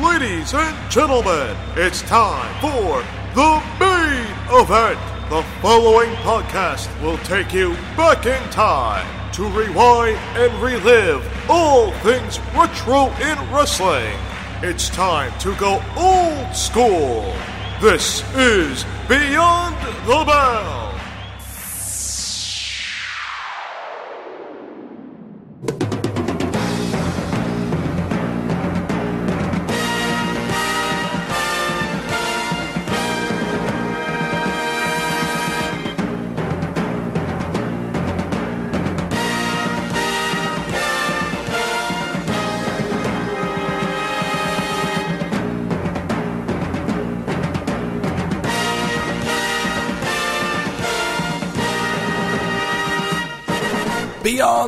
ladies and gentlemen, it's time for the main event. The following podcast will take you back in time to rewind and relive all things retro in wrestling. It's time to go old school. This is Beyond the Bell.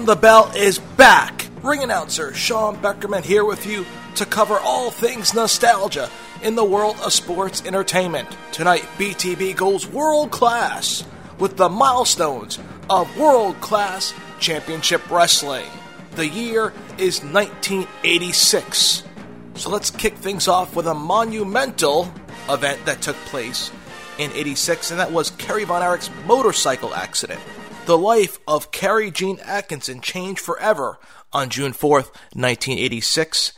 The Bell is back. Ring announcer Sean Beckerman here with you to cover all things nostalgia in the world of sports entertainment. Tonight, BTB goes world class with the milestones of world class championship wrestling. The year is 1986. So let's kick things off with a monumental event that took place in 86, and that was Kerry Von Erich's motorcycle accident. The life of Kerry Gene Atkinson changed forever on June 4th, 1986.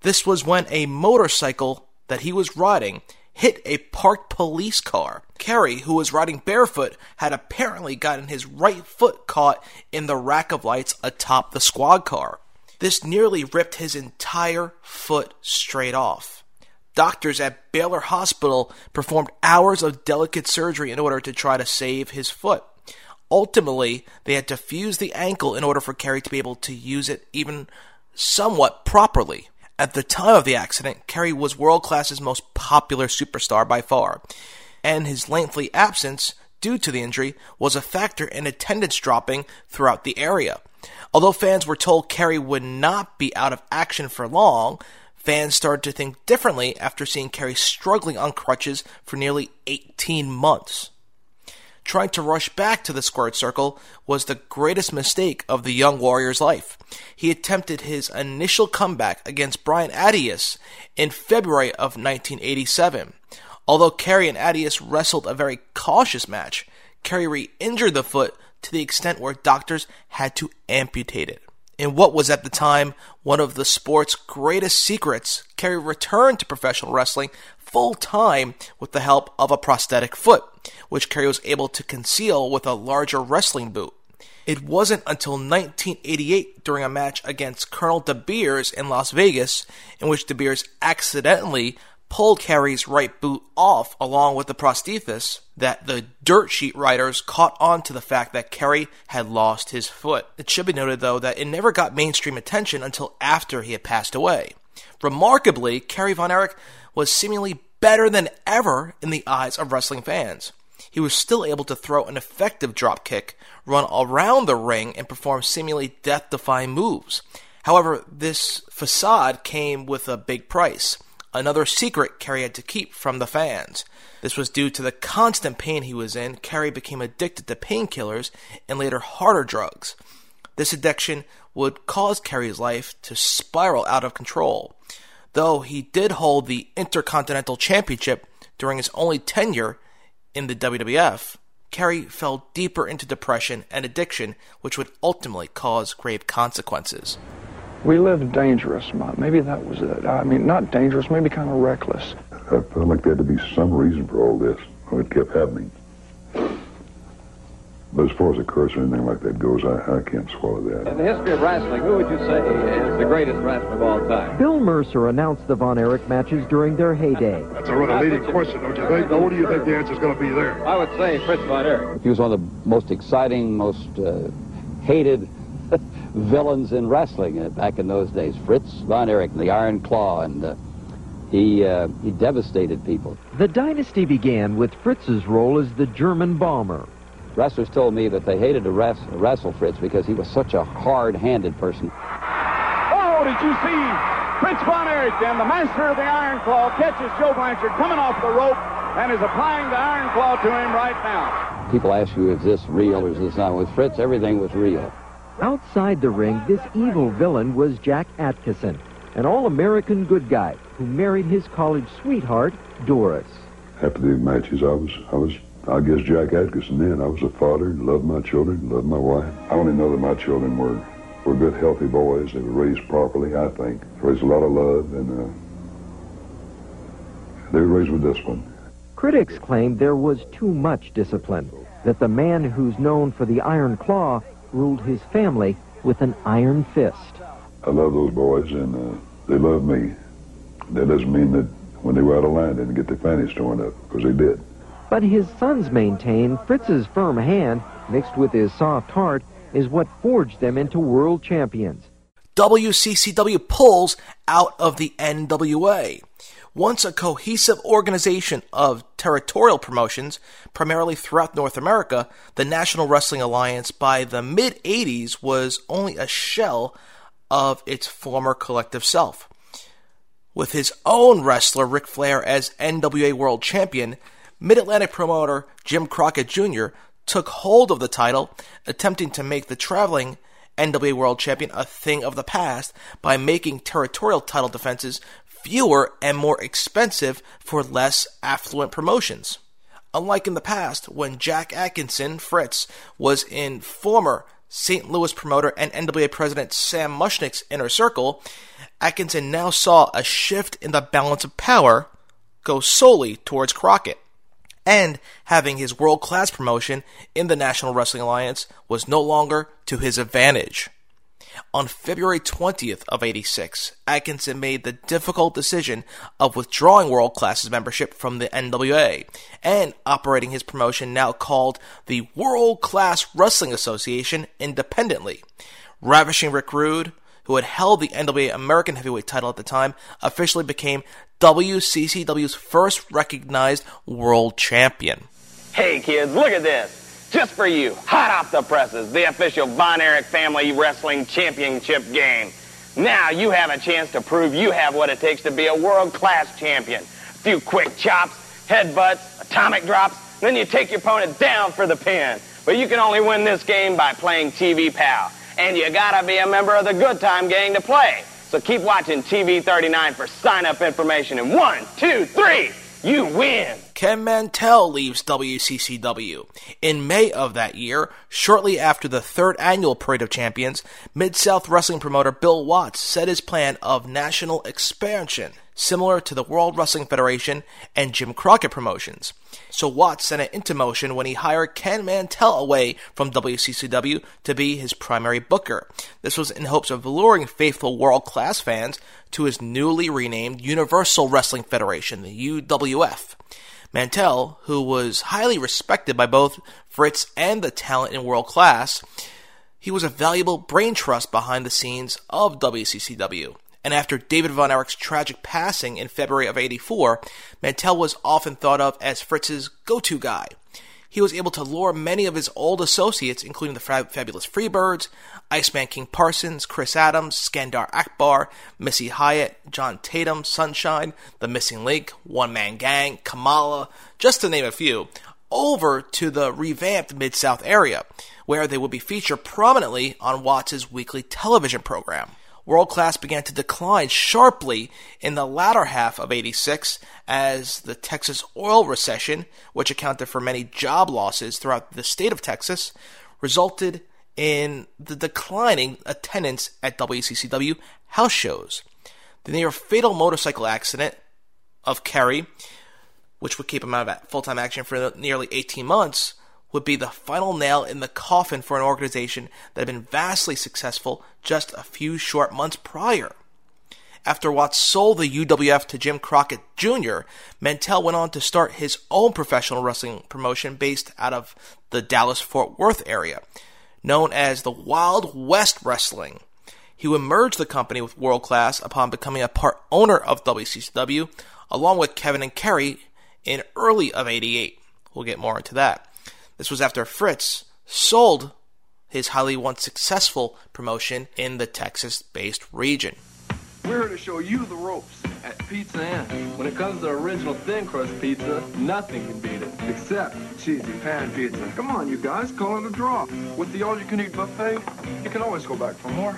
This was when a motorcycle that he was riding hit a parked police car. Kerry, who was riding barefoot, had apparently gotten his right foot caught in the rack of lights atop the squad car. This nearly ripped his entire foot straight off. Doctors at Baylor Hospital performed hours of delicate surgery in order to try to save his foot. Ultimately, they had to fuse the ankle in order for Kerry to be able to use it even somewhat properly. At the time of the accident, Kerry was world class's most popular superstar by far, and his lengthy absence due to the injury was a factor in attendance dropping throughout the area. Although fans were told Kerry would not be out of action for long, fans started to think differently after seeing Kerry struggling on crutches for nearly 18 months trying to rush back to the squared circle was the greatest mistake of the young warrior's life. He attempted his initial comeback against Brian Adias in February of 1987. Although Kerry and Adias wrestled a very cautious match, Kerry re injured the foot to the extent where doctors had to amputate it. In what was at the time one of the sport's greatest secrets, Kerry returned to professional wrestling full time with the help of a prosthetic foot, which Kerry was able to conceal with a larger wrestling boot. It wasn't until 1988 during a match against Colonel De Beers in Las Vegas in which De Beers accidentally pulled Kerry's right boot off along with the prosthesis that the dirt sheet writers caught on to the fact that Kerry had lost his foot. It should be noted though that it never got mainstream attention until after he had passed away. Remarkably, Kerry Von Erich was seemingly better than ever in the eyes of wrestling fans. He was still able to throw an effective drop kick, run around the ring, and perform seemingly death defying moves. However, this facade came with a big price. Another secret Kerry had to keep from the fans. This was due to the constant pain he was in. Kerry became addicted to painkillers and later harder drugs. This addiction would cause Kerry's life to spiral out of control. Though he did hold the Intercontinental Championship during his only tenure in the WWF, Kerry fell deeper into depression and addiction, which would ultimately cause grave consequences. We lived dangerous. Maybe that was it. I mean, not dangerous, maybe kind of reckless. I felt like there had to be some reason for all this. It kept happening. But as far as a curse or anything like that goes, I, I can't swallow that. In the history of wrestling, who would you say is the greatest wrestler of all time? Bill Mercer announced the Von Erich matches during their heyday. That's a rather leading question, don't you think? Now, what do you think the answer's going to be there? I would say Fritz Von Erich. He was one of the most exciting, most uh, hated villains in wrestling uh, back in those days. Fritz Von Erich, the Iron Claw, and uh, he uh, he devastated people. The dynasty began with Fritz's role as the German bomber. Wrestlers told me that they hated to wrestle, wrestle Fritz because he was such a hard-handed person. Oh, did you see Fritz Von Erich, and the master of the Iron Claw, catches Joe Blanchard coming off the rope and is applying the Iron Claw to him right now. People ask you, is this real or is this not? With Fritz, everything was real. Outside the ring, this evil villain was Jack Atkinson, an all-American good guy. who married his college sweetheart, Doris. After the matches, I was, I was, I guess Jack Adkisson then. I was a father, loved my children, loved my wife. I only know that my children were, were good, healthy boys. They were raised properly, I think. Raised a lot of love, and uh, they were raised with discipline. Critics claimed there was too much discipline, that the man who's known for the iron claw ruled his family with an iron fist. I love those boys, and uh, they love me. That doesn't mean that when they were out of line, they didn't get their fannies torn up, because they did. But his sons maintain Fritz's firm hand, mixed with his soft heart, is what forged them into world champions. WCCW pulls out of the NWA. Once a cohesive organization of territorial promotions, primarily throughout North America, the National Wrestling Alliance by the mid 80s was only a shell of its former collective self. With his own wrestler Ric Flair as NWA World Champion, Mid Atlantic promoter Jim Crockett Jr. took hold of the title, attempting to make the traveling NWA World Champion a thing of the past by making territorial title defenses fewer and more expensive for less affluent promotions. Unlike in the past, when Jack Atkinson, Fritz, was in former St. Louis promoter and NWA president Sam Muchnick's inner circle, Atkinson now saw a shift in the balance of power go solely towards Crockett. And having his world class promotion in the National Wrestling Alliance was no longer to his advantage. On February 20th of 86, Atkinson made the difficult decision of withdrawing World Class's membership from the NWA and operating his promotion now called the World Class Wrestling Association independently. Ravishing Rick Rude, who had held the NWA American Heavyweight title at the time, officially became WCCW's first recognized world champion. Hey kids, look at this. Just for you, hot off the presses, the official Von Erich Family Wrestling Championship game. Now you have a chance to prove you have what it takes to be a world-class champion. A few quick chops, headbutts, atomic drops, then you take your opponent down for the pin. But you can only win this game by playing TV Pal. And you gotta be a member of the Good Time Gang to play. So keep watching TV 39 for sign-up information. And one, two, three, you win. Ken Mantell leaves WCCW. In May of that year, shortly after the third annual Parade of Champions, Mid South Wrestling promoter Bill Watts set his plan of national expansion, similar to the World Wrestling Federation and Jim Crockett promotions. So Watts sent it into motion when he hired Ken Mantell away from WCCW to be his primary booker. This was in hopes of luring faithful world class fans to his newly renamed Universal Wrestling Federation, the UWF. Mantell, who was highly respected by both Fritz and the talent in world class, he was a valuable brain trust behind the scenes of WCCW. And after David Von Erich's tragic passing in February of 84, Mantell was often thought of as Fritz's go to guy. He was able to lure many of his old associates, including the Fabulous Freebirds, Iceman King Parsons, Chris Adams, Skandar Akbar, Missy Hyatt, John Tatum, Sunshine, The Missing Link, One Man Gang, Kamala, just to name a few, over to the revamped Mid South area, where they would be featured prominently on Watts' weekly television program. World class began to decline sharply in the latter half of 86 as the Texas oil recession, which accounted for many job losses throughout the state of Texas, resulted in the declining attendance at WCCW house shows. The near fatal motorcycle accident of Kerry, which would keep him out of full time action for nearly 18 months, would be the final nail in the coffin for an organization that had been vastly successful just a few short months prior. After Watts sold the UWF to Jim Crockett Jr., Mantell went on to start his own professional wrestling promotion based out of the Dallas Fort Worth area, known as the Wild West Wrestling. He would merge the company with World Class upon becoming a part owner of WCCW, along with Kevin and Kerry in early of 88. We'll get more into that. This was after Fritz sold his highly once successful promotion in the Texas based region. We're here to show you the ropes at Pizza Inn. When it comes to original thin crust pizza, nothing can beat it. Except cheesy pan pizza. Come on, you guys, call it a draw. With the all-you-can-eat buffet, you can always go back for more.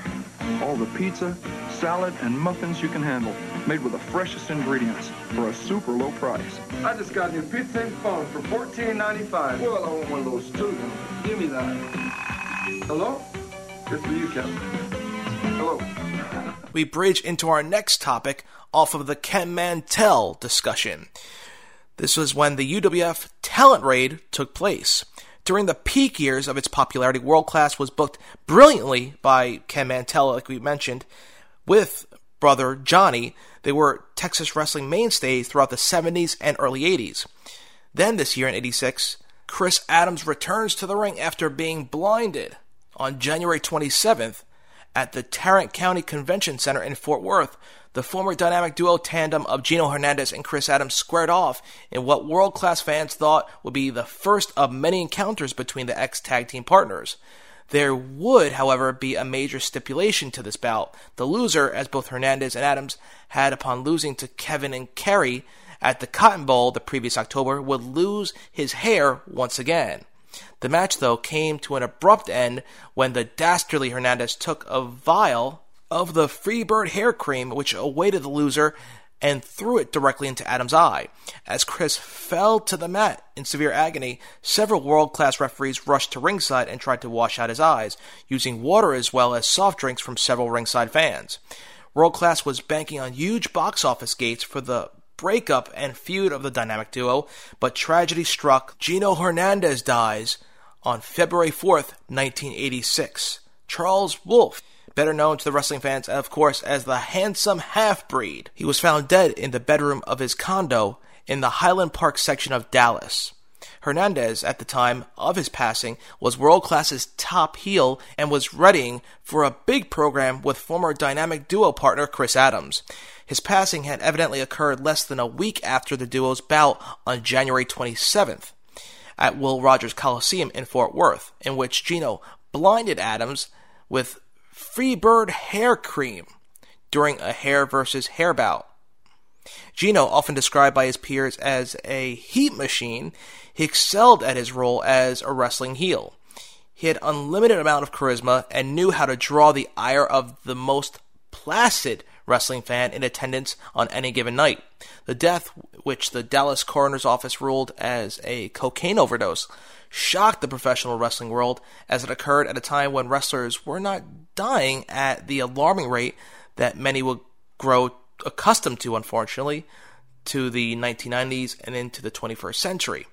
All the pizza, salad, and muffins you can handle. made with the freshest ingredients for a super low price. I just got new pizza and phone for $14.95. Well, I want one of those too. Give me that. Hello? It's for you, Kevin. Hello. We bridge into our next topic off of the Ken Mantell discussion. This was when the UWF talent raid took place. During the peak years of its popularity, World Class was booked brilliantly by Ken Mantell, like we mentioned, with brother Johnny. They were Texas wrestling mainstays throughout the 70s and early 80s. Then, this year in 86, Chris Adams returns to the ring after being blinded on January 27th at the Tarrant County Convention Center in Fort Worth the former dynamic duo tandem of Gino Hernandez and Chris Adams squared off in what world class fans thought would be the first of many encounters between the ex tag team partners. There would, however, be a major stipulation to this bout. The loser, as both Hernandez and Adams had upon losing to Kevin and Kerry at the Cotton Bowl the previous October, would lose his hair once again. The match, though, came to an abrupt end when the dastardly Hernandez took a vial of the Freebird hair cream, which awaited the loser, and threw it directly into Adam's eye. As Chris fell to the mat in severe agony, several world class referees rushed to ringside and tried to wash out his eyes, using water as well as soft drinks from several ringside fans. World Class was banking on huge box office gates for the breakup and feud of the dynamic duo, but tragedy struck. Gino Hernandez dies on February 4th, 1986. Charles Wolfe better known to the wrestling fans, of course, as the handsome half breed. He was found dead in the bedroom of his condo in the Highland Park section of Dallas. Hernandez, at the time of his passing, was World Class's top heel and was readying for a big program with former dynamic duo partner Chris Adams. His passing had evidently occurred less than a week after the duo's bout on January 27th at Will Rogers Coliseum in Fort Worth, in which Gino blinded Adams with Freebird hair cream during a hair versus hair bout. Gino, often described by his peers as a heat machine, he excelled at his role as a wrestling heel. He had unlimited amount of charisma and knew how to draw the ire of the most placid wrestling fan in attendance on any given night. The death, which the Dallas coroner's office ruled as a cocaine overdose, shocked the professional wrestling world as it occurred at a time when wrestlers were not dying at the alarming rate that many would grow accustomed to, unfortunately, to the 1990s and into the 21st century.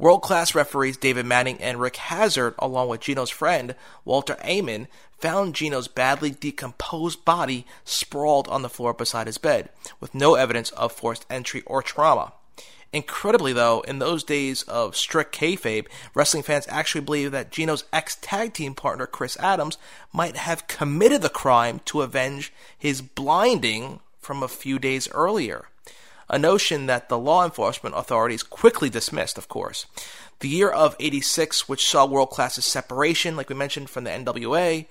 World class referees David Manning and Rick Hazard, along with Gino's friend Walter Amon, found Gino's badly decomposed body sprawled on the floor beside his bed, with no evidence of forced entry or trauma. Incredibly, though, in those days of strict kayfabe, wrestling fans actually believed that Gino's ex tag team partner Chris Adams might have committed the crime to avenge his blinding from a few days earlier. A notion that the law enforcement authorities quickly dismissed, of course. The year of 86, which saw World Class's separation, like we mentioned, from the NWA,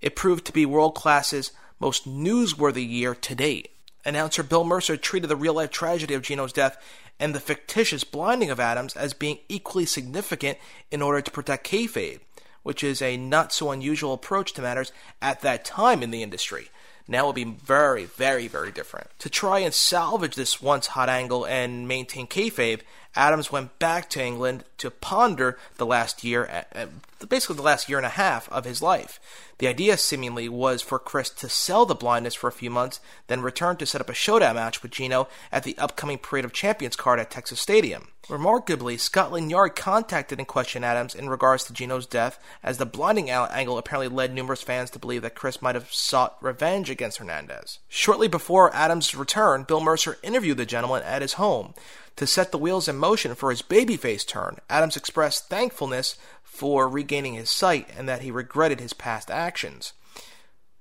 it proved to be World Class's most newsworthy year to date. Announcer Bill Mercer treated the real life tragedy of Gino's death and the fictitious blinding of Adams as being equally significant in order to protect kayfabe, which is a not so unusual approach to matters at that time in the industry. Now will be very, very, very different. To try and salvage this once hot angle and maintain kayfabe, Adams went back to England to ponder the last year, uh, basically the last year and a half of his life. The idea, seemingly, was for Chris to sell the blindness for a few months, then return to set up a showdown match with Gino at the upcoming Parade of Champions card at Texas Stadium. Remarkably, Scotland Yard contacted and questioned Adams in regards to Gino's death, as the blinding angle apparently led numerous fans to believe that Chris might have sought revenge against Hernandez. Shortly before Adams' return, Bill Mercer interviewed the gentleman at his home. To set the wheels in motion for his babyface turn, Adams expressed thankfulness for regaining his sight and that he regretted his past actions.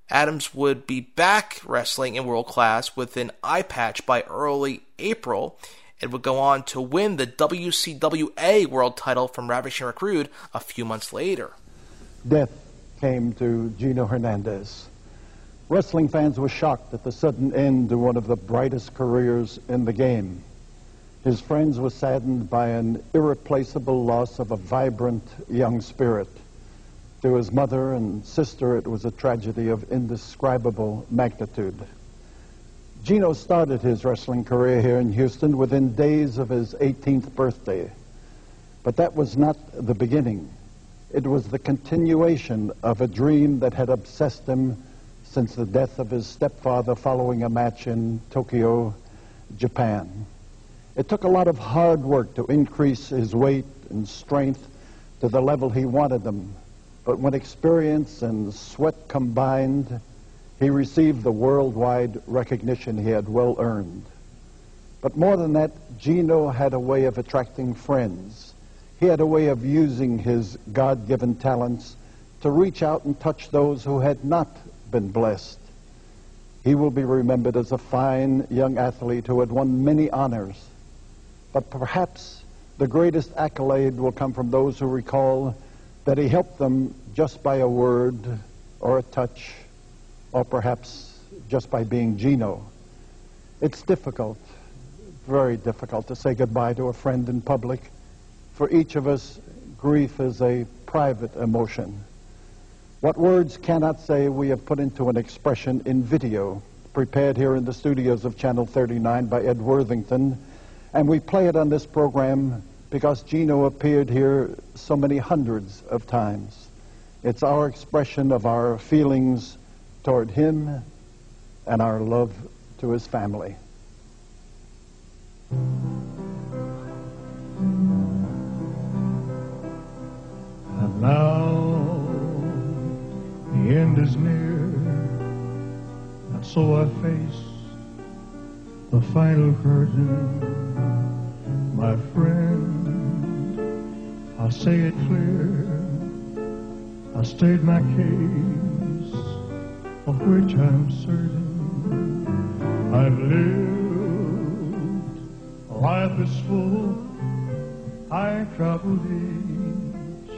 Adams would be back wrestling in world class with an eye patch by early April and would go on to win the WCWA world title from Ravishing Rick Rude a few months later. Death came to Gino Hernandez. Wrestling fans were shocked at the sudden end to one of the brightest careers in the game. His friends were saddened by an irreplaceable loss of a vibrant young spirit. To his mother and sister, it was a tragedy of indescribable magnitude. Gino started his wrestling career here in Houston within days of his 18th birthday. But that was not the beginning. It was the continuation of a dream that had obsessed him since the death of his stepfather following a match in Tokyo, Japan. It took a lot of hard work to increase his weight and strength to the level he wanted them. But when experience and sweat combined, he received the worldwide recognition he had well earned. But more than that, Gino had a way of attracting friends. He had a way of using his God given talents to reach out and touch those who had not been blessed. He will be remembered as a fine young athlete who had won many honors. But perhaps the greatest accolade will come from those who recall that he helped them just by a word or a touch or perhaps just by being Gino. It's difficult, very difficult to say goodbye to a friend in public. For each of us, grief is a private emotion. What words cannot say, we have put into an expression in video, prepared here in the studios of Channel 39 by Ed Worthington. And we play it on this program because Gino appeared here so many hundreds of times. It's our expression of our feelings toward him and our love to his family. And now the end is near, and so I face the final curtain. My friend, I'll say it clear. I stayed my case, of which I'm certain. I've lived, life is full. I traveled each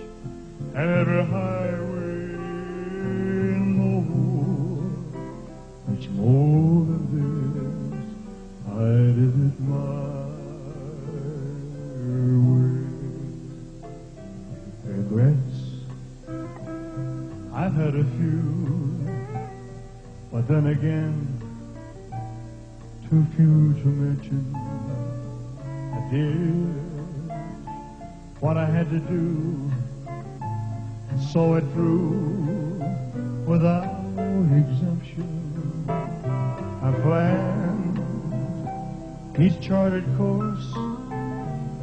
and every highway and more, much more than this. I did it my way. Regrets, I've had a few, but then again, too few to mention. I did what I had to do, saw it through without exemption. I planned each charted course,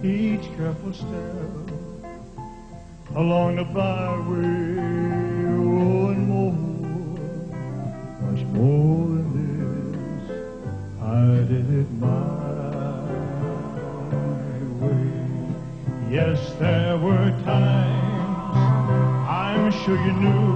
each careful step along the byway, oh, and more, much more than this. I did it my way. Yes, there were times I'm sure you knew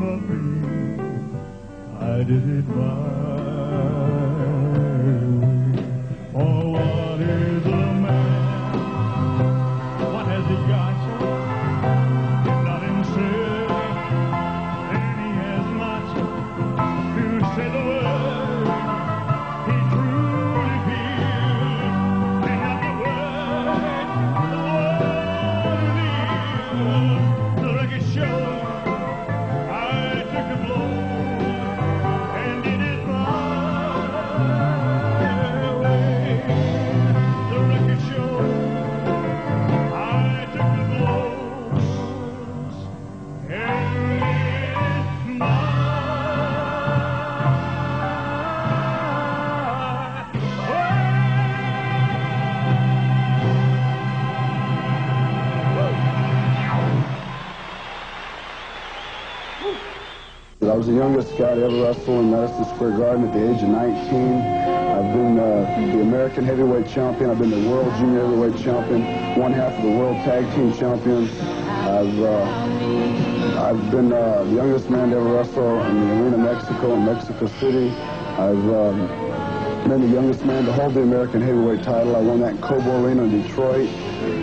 did it my was the youngest guy to ever wrestle in Madison Square Garden at the age of 19. I've been uh, the American heavyweight champion. I've been the world junior heavyweight champion, one half of the world tag team champion. I've uh, I've been uh, the youngest man to ever wrestle in the Arena Mexico in Mexico City. I've um, been the youngest man to hold the American heavyweight title. I won that in Cobo Arena in Detroit,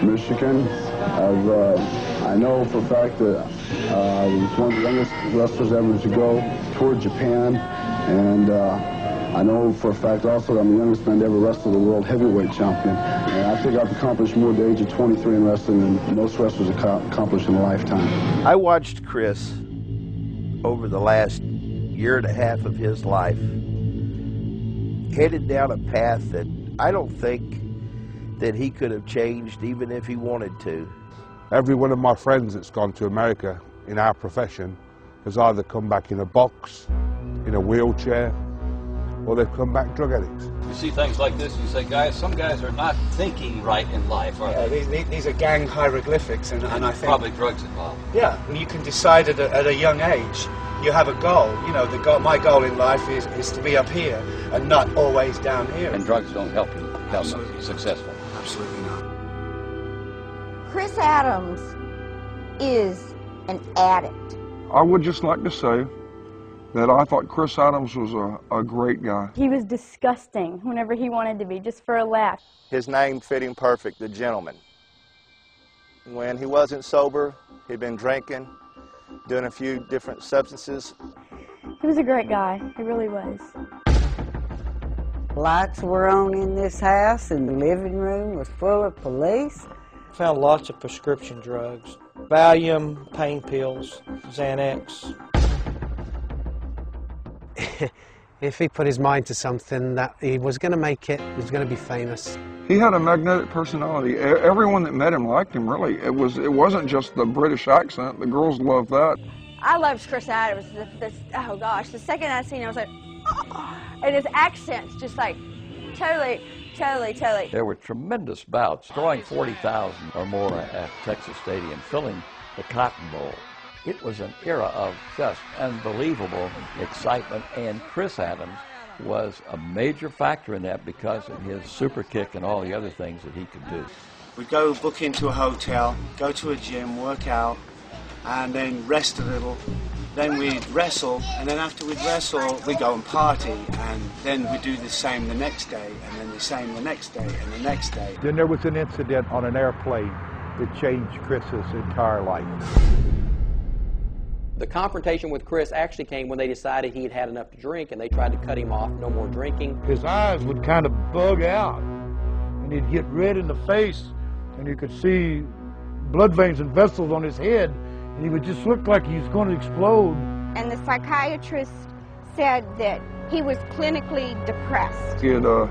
Michigan. I've, uh, I know for a fact that uh, I was one of the youngest wrestlers ever to go toward Japan, and uh, I know for a fact also that I'm the youngest man to ever wrestle the world heavyweight champion. And I think I've accomplished more at the age of 23 in wrestling than most wrestlers accomplish in a lifetime. I watched Chris over the last year and a half of his life headed down a path that I don't think that he could have changed even if he wanted to. Every one of my friends that's gone to America in our profession has either come back in a box, in a wheelchair, or they've come back drug addicts. You see things like this, you say, guys, some guys are not thinking right in life, are yeah, they? These, these are gang hieroglyphics, and, and, and I think probably drugs involved. Yeah, and you can decide at a, at a young age. You have a goal. You know, the goal, my goal in life is, is to be up here and not always down here. And drugs don't help you become successful. Absolutely not. Chris Adams is an addict. I would just like to say that I thought Chris Adams was a, a great guy. He was disgusting whenever he wanted to be, just for a laugh. His name fit him perfect, the gentleman. When he wasn't sober, he'd been drinking, doing a few different substances. He was a great guy. He really was. Lights were on in this house, and the living room was full of police. Found lots of prescription drugs Valium, pain pills, Xanax. if he put his mind to something that he was going to make it, he was going to be famous. He had a magnetic personality. Everyone that met him liked him. Really, it was it wasn't just the British accent. The girls loved that. I loved Chris Adams. The, the, oh gosh, the second I seen him, I was like, oh, and his accent's just like totally, totally, totally. There were tremendous bouts, drawing 40,000 or more at Texas Stadium, filling the Cotton Bowl. It was an era of just unbelievable excitement, and Chris Adams was a major factor in that because of his super kick and all the other things that he could do. We'd go book into a hotel, go to a gym, work out, and then rest a little. Then we'd wrestle, and then after we'd wrestle, we'd go and party, and then we'd do the same the next day, and then the same the next day, and the next day. Then there was an incident on an airplane that changed Chris's entire life. The confrontation with Chris actually came when they decided he had had enough to drink and they tried to cut him off, no more drinking. His eyes would kind of bug out and he'd get red in the face and you could see blood veins and vessels on his head and he would just look like he was going to explode. And the psychiatrist said that he was clinically depressed. He had uh,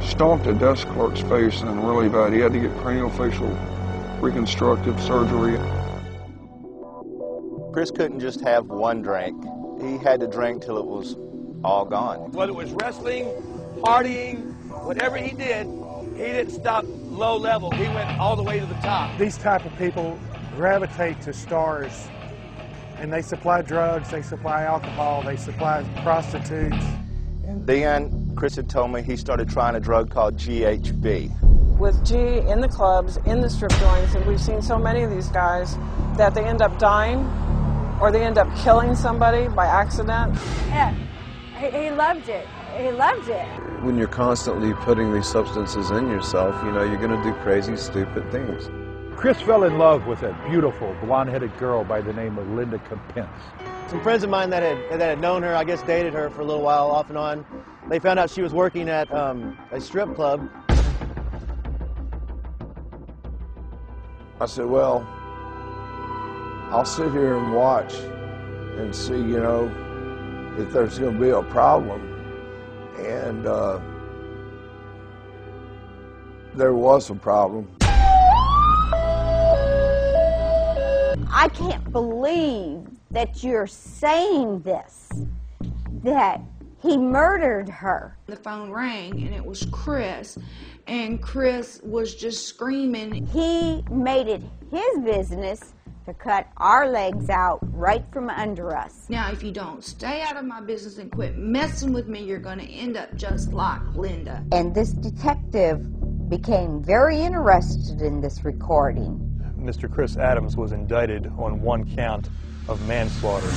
stomped a desk clerk's face and really bad. He had to get craniofacial reconstructive surgery. Chris couldn't just have one drink. He had to drink till it was all gone. Whether it was wrestling, partying, whatever he did, he didn't stop low level. He went all the way to the top. These type of people gravitate to stars and they supply drugs, they supply alcohol, they supply prostitutes. And then Chris had told me he started trying a drug called GHB. With G in the clubs, in the strip joints, and we've seen so many of these guys that they end up dying or they end up killing somebody by accident. Yeah, he, he loved it. He loved it. When you're constantly putting these substances in yourself, you know, you're going to do crazy, stupid things. Chris fell in love with a beautiful blonde-headed girl by the name of Linda Compence. Some friends of mine that had, that had known her, I guess dated her for a little while off and on, they found out she was working at um, a strip club. I said, well, I'll sit here and watch and see, you know, if there's going to be a problem. And uh, there was a problem. I can't believe that you're saying this, that he murdered her. The phone rang and it was Chris, and Chris was just screaming. He made it his business to cut our legs out right from under us. Now, if you don't stay out of my business and quit messing with me, you're going to end up just like Linda. And this detective became very interested in this recording. Mr. Chris Adams was indicted on one count of manslaughter.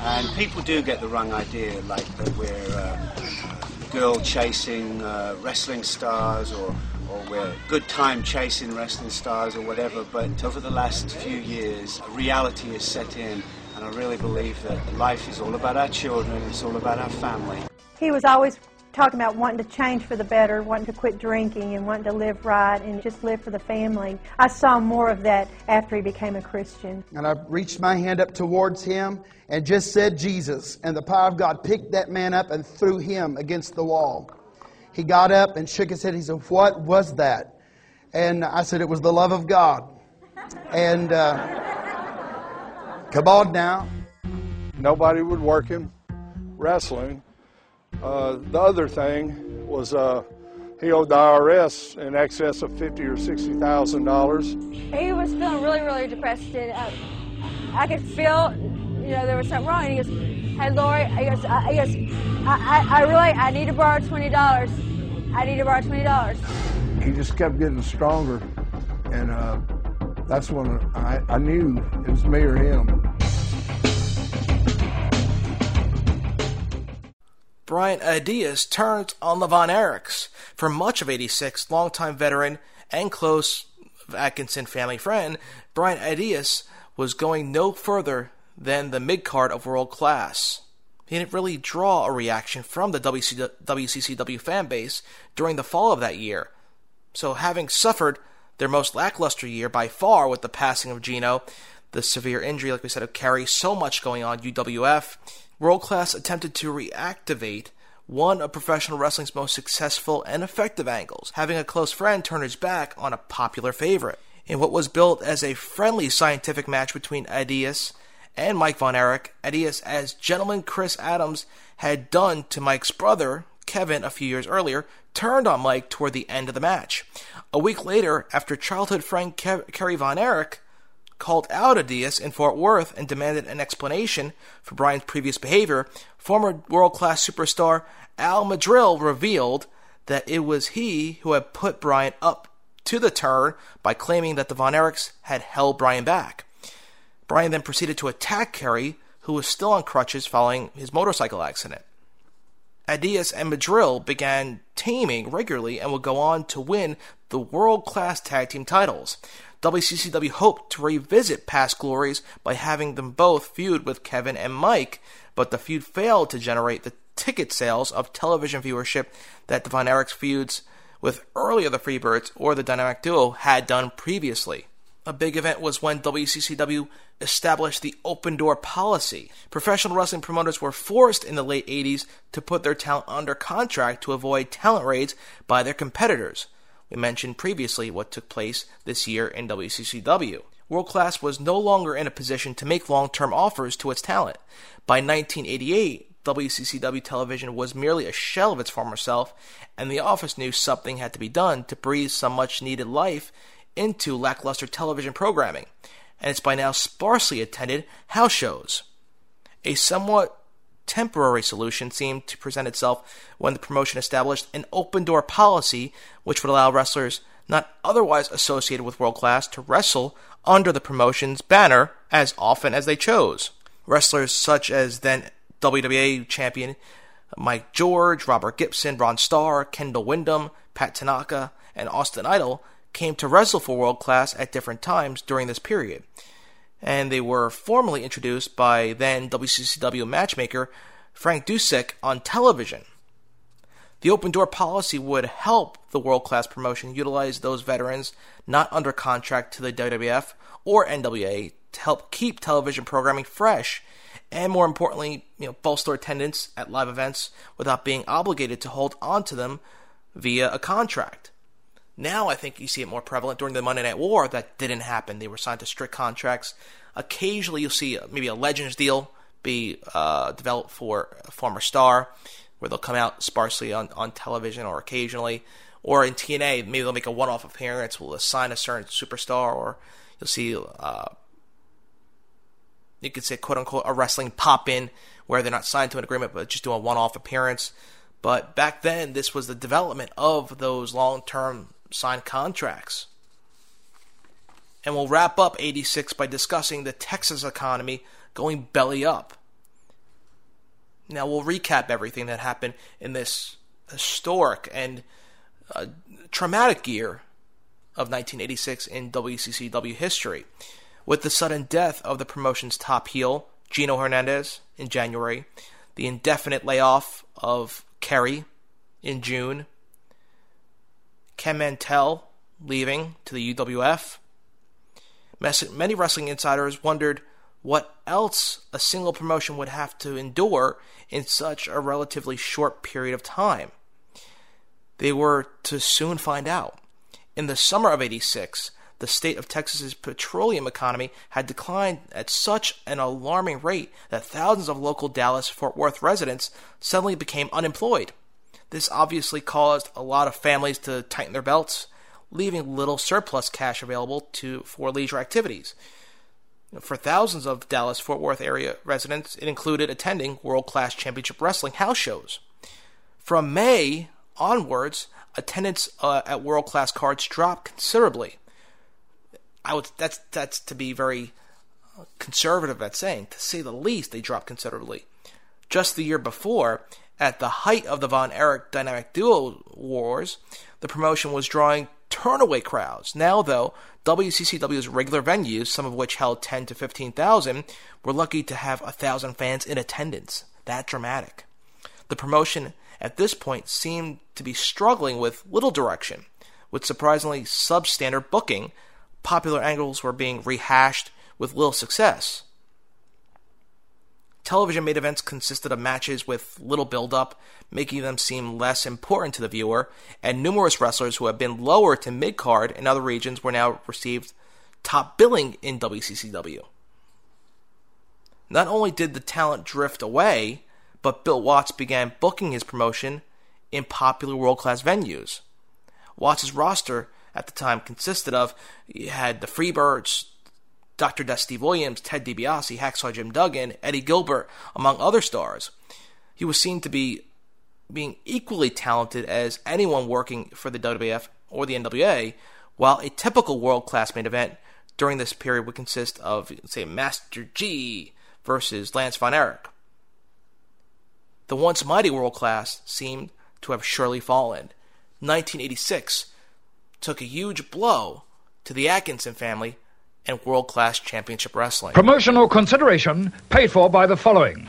And people do get the wrong idea, like that we're uh, girl chasing uh, wrestling stars or, or we're good time chasing wrestling stars or whatever. But over the last few years, reality has set in, and I really believe that life is all about our children, it's all about our family. He was always talking about wanting to change for the better, wanting to quit drinking, and wanting to live right and just live for the family. I saw more of that after he became a Christian. And I reached my hand up towards him and just said, Jesus. And the power of God picked that man up and threw him against the wall. He got up and shook his head. He said, What was that? And I said, It was the love of God. And uh, come on now. Nobody would work him wrestling. Uh, the other thing was uh, he owed the IRS in excess of fifty or sixty thousand dollars. He was feeling really, really depressed, and uh, I could feel, you know, there was something wrong. And he goes, "Hey, Lori," he goes, I, he goes, I, I, I really, I need to borrow twenty dollars. I need to borrow twenty dollars. He just kept getting stronger, and uh, that's when I, I knew it was me or him. Brian Adias turned on the Von Erichs. For much of 86, longtime veteran and close Atkinson family friend, Brian Adias was going no further than the mid card of world class. He didn't really draw a reaction from the WC- WCCW fan base during the fall of that year. So, having suffered their most lackluster year by far with the passing of Gino, the severe injury, like we said, of Kerry, so much going on UWF, World Class attempted to reactivate one of professional wrestling's most successful and effective angles, having a close friend turn his back on a popular favorite. In what was built as a friendly scientific match between Adias and Mike Von Erich, Adias, as gentleman Chris Adams had done to Mike's brother, Kevin, a few years earlier, turned on Mike toward the end of the match. A week later, after childhood friend Kerry Von Erich called out Adias in Fort Worth and demanded an explanation for Brian's previous behavior, former world class superstar Al Madril revealed that it was he who had put Brian up to the turn by claiming that the Von Erichs had held Brian back. Brian then proceeded to attack Kerry, who was still on crutches following his motorcycle accident. Adias and Madril began teaming regularly and would go on to win the world class tag team titles. WCCW hoped to revisit past glories by having them both feud with Kevin and Mike, but the feud failed to generate the ticket sales of television viewership that the Von Erichs feuds with earlier the Freebirds or the Dynamic Duo had done previously. A big event was when WCCW established the open door policy. Professional wrestling promoters were forced in the late 80s to put their talent under contract to avoid talent raids by their competitors. We mentioned previously what took place this year in WCCW. World Class was no longer in a position to make long term offers to its talent. By 1988, WCCW television was merely a shell of its former self, and the office knew something had to be done to breathe some much needed life into lackluster television programming, and its by now sparsely attended house shows. A somewhat temporary solution seemed to present itself when the promotion established an open door policy which would allow wrestlers not otherwise associated with world class to wrestle under the promotion's banner as often as they chose. Wrestlers such as then WWA champion Mike George, Robert Gibson, Ron Starr, Kendall Windham, Pat Tanaka, and Austin Idol came to wrestle for world class at different times during this period. And they were formally introduced by then WCCW matchmaker Frank Dusek on television. The open door policy would help the world class promotion utilize those veterans not under contract to the WWF or NWA to help keep television programming fresh and more importantly, you know, bolster attendance at live events without being obligated to hold on to them via a contract. Now I think you see it more prevalent during the Monday Night War. That didn't happen. They were signed to strict contracts. Occasionally, you'll see maybe a Legends deal be uh, developed for a former star, where they'll come out sparsely on, on television or occasionally. Or in TNA, maybe they'll make a one-off appearance. We'll assign a certain superstar, or You'll see, uh, you could say, quote unquote, a wrestling pop in where they're not signed to an agreement but just do a one off appearance. But back then, this was the development of those long term signed contracts. And we'll wrap up 86 by discussing the Texas economy going belly up. Now, we'll recap everything that happened in this historic and uh, traumatic year of 1986 in WCCW history, with the sudden death of the promotion's top heel, Gino Hernandez, in January, the indefinite layoff of Kerry in June, Ken Mantell leaving to the UWF. Many wrestling insiders wondered what else a single promotion would have to endure in such a relatively short period of time. They were to soon find out. In the summer of 86, the state of Texas's petroleum economy had declined at such an alarming rate that thousands of local Dallas Fort Worth residents suddenly became unemployed. This obviously caused a lot of families to tighten their belts, leaving little surplus cash available to for leisure activities. For thousands of Dallas Fort Worth area residents, it included attending world class championship wrestling house shows. From May onwards, attendance uh, at world class cards dropped considerably. I would that's that's to be very conservative at saying, to say the least, they dropped considerably. Just the year before, at the height of the Von Erich dynamic duo wars, the promotion was drawing turnaway crowds. Now, though, WCCW's regular venues, some of which held 10 to 15,000, were lucky to have a thousand fans in attendance. That dramatic. The promotion at this point seemed to be struggling with little direction. With surprisingly substandard booking, popular angles were being rehashed with little success. Television made events consisted of matches with little build up, making them seem less important to the viewer, and numerous wrestlers who had been lower to mid card in other regions were now received top billing in WCCW. Not only did the talent drift away, but Bill Watts began booking his promotion in popular world class venues. Watts' roster at the time consisted of you had the Freebirds, Dr. Steve Williams, Ted DiBiase, Hacksaw Jim Duggan, Eddie Gilbert, among other stars. He was seen to be being equally talented as anyone working for the WWF or the NWA, while a typical world class main event during this period would consist of, say, Master G versus Lance Von Erich. The once mighty world class seemed to have surely fallen. 1986 took a huge blow to the Adkisson family and world class championship wrestling. Promotional consideration paid for by the following.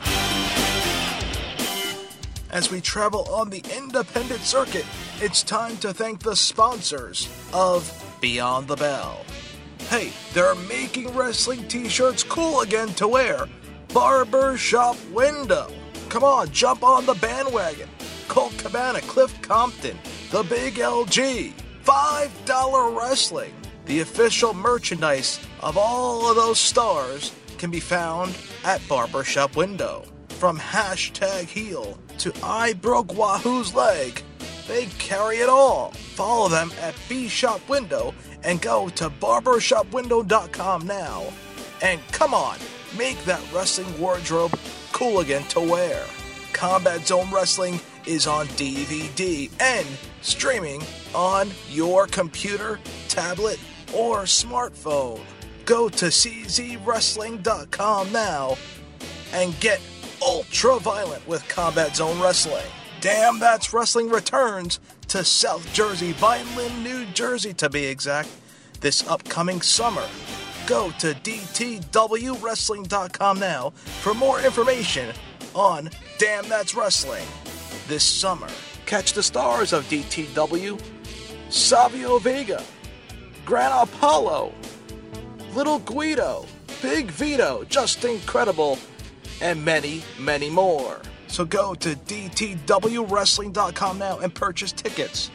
As we travel on the independent circuit, it's time to thank the sponsors of Beyond the Bell. Hey, they're making wrestling t shirts cool again to wear. Barber Shop Window. Come on, jump on the bandwagon. Colt Cabana, Cliff Compton, The Big LG, $5 Wrestling. The official merchandise of all of those stars can be found at Barbershop Window. From hashtag heel to I broke Wahoo's leg, they carry it all. Follow them at B Shop Window and go to barbershopwindow.com now. And come on, make that wrestling wardrobe cool again to wear. Combat Zone Wrestling is on DVD and streaming on your computer, tablet, or smartphone. Go to czwrestling.com now and get ultra violent with Combat Zone Wrestling. Damn That's Wrestling returns to South Jersey, Vineland, New Jersey to be exact, this upcoming summer. Go to DTWWrestling.com now for more information on Damn That's Wrestling this summer. Catch the stars of DTW Savio Vega, Gran Apolo, Little Guido, Big Vito, Just Incredible, and many, many more. So go to DTWWrestling.com now and purchase tickets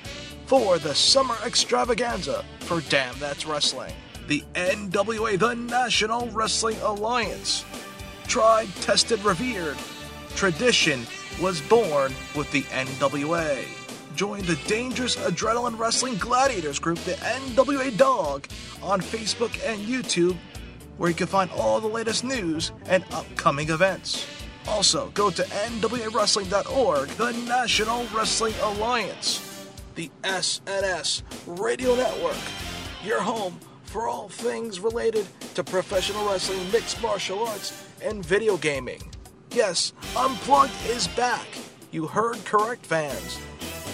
for the summer extravaganza for Damn That's Wrestling. The NWA, the National Wrestling Alliance. Tried, tested, revered. Tradition was born with the NWA. Join the Dangerous Adrenaline Wrestling Gladiators group, the NWA Dog, on Facebook and YouTube, where you can find all the latest news and upcoming events. Also, go to NWAWrestling.org, the National Wrestling Alliance, the SNS Radio Network, your home for all things related to professional wrestling, mixed martial arts, and video gaming. Yes, Unplugged is back. You heard correct, fans.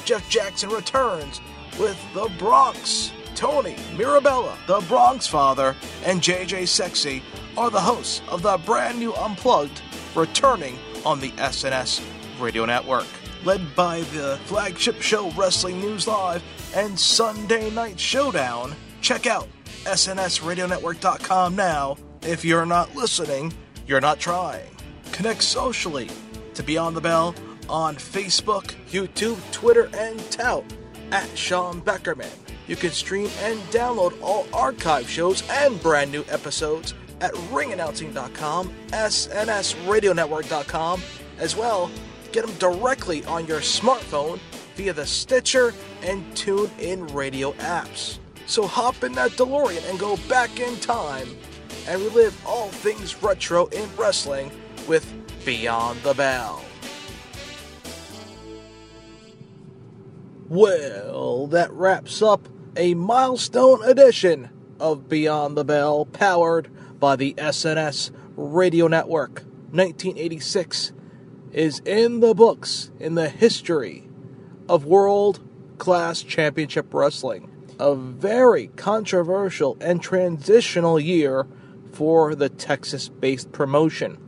Jeff Jackson returns with The Bronx. Tony Mirabella, the Bronx Father, and JJ Sexy are the hosts of the brand new Unplugged, returning on the SNS Radio Network. Led by the flagship show Wrestling News Live and Sunday Night Showdown, check out SNSRadioNetwork.com now. If you're not listening, you're not trying. Connect socially to Beyond the Bell on Facebook, YouTube, Twitter, and Tout at Sean Beckerman. You can stream and download all archive shows and brand new episodes at ringannouncing.com, snsradionetwork.com, as well. Get them directly on your smartphone via the Stitcher and TuneIn radio apps. So hop in that DeLorean and go back in time and relive all things retro in wrestling with Beyond the Bell. Well, that wraps up a milestone edition of Beyond the Bell, powered by the SNS Radio Network. 1986 is in the books in the history of world class championship wrestling. A very controversial and transitional year for the Texas based promotion.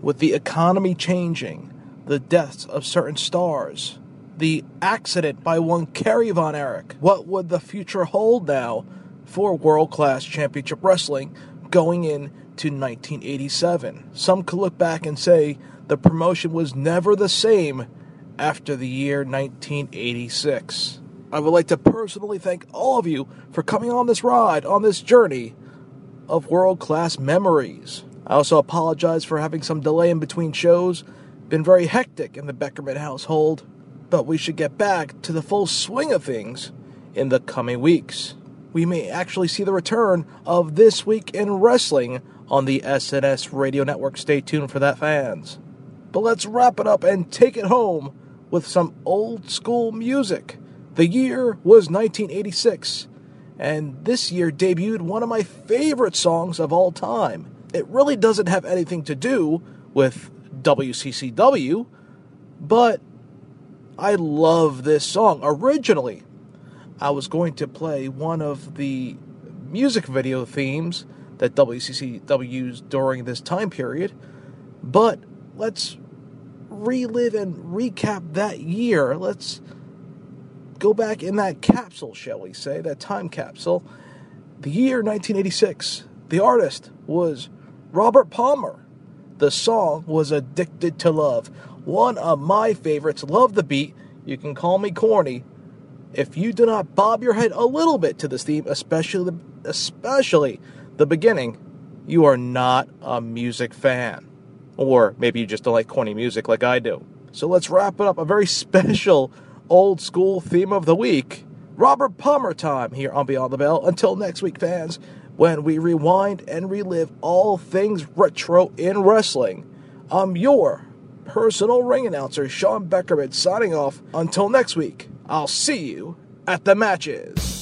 With the economy changing, the deaths of certain stars, the accident by one Kerry Von Erich. What would the future hold now for world class championship wrestling going into 1987? Some could look back and say the promotion was never the same after the year 1986. I would like to personally thank all of you for coming on this ride, on this journey of world class memories. I also apologize for having some delay in between shows. Been very hectic in the Beckerman household but we should get back to the full swing of things in the coming weeks. We may actually see the return of This Week in Wrestling on the SNS Radio Network. Stay tuned for that, fans. But let's wrap it up and take it home with some old school music. The year was 1986, and this year debuted one of my favorite songs of all time. It really doesn't have anything to do with WCCW, but I love this song. Originally, I was going to play one of the music video themes that WCCW used during this time period, but let's relive and recap that year. Let's go back in that capsule, shall we say, that time capsule. The year 1986. The artist was Robert Palmer. The song was Addicted to Love one of my favorites. Love the beat. You can call me corny. If you do not bob your head a little bit to this theme, especially the, especially the beginning, you are not a music fan. Or maybe you just don't like corny music like I do. So let's wrap it up. A very special old school theme of the week. Robert Palmer time here on Beyond the Bell. Until next week, fans, when we rewind and relive all things retro in wrestling. I'm your personal ring announcer Sean Beckerman signing off. Until next week, I'll see you at the matches.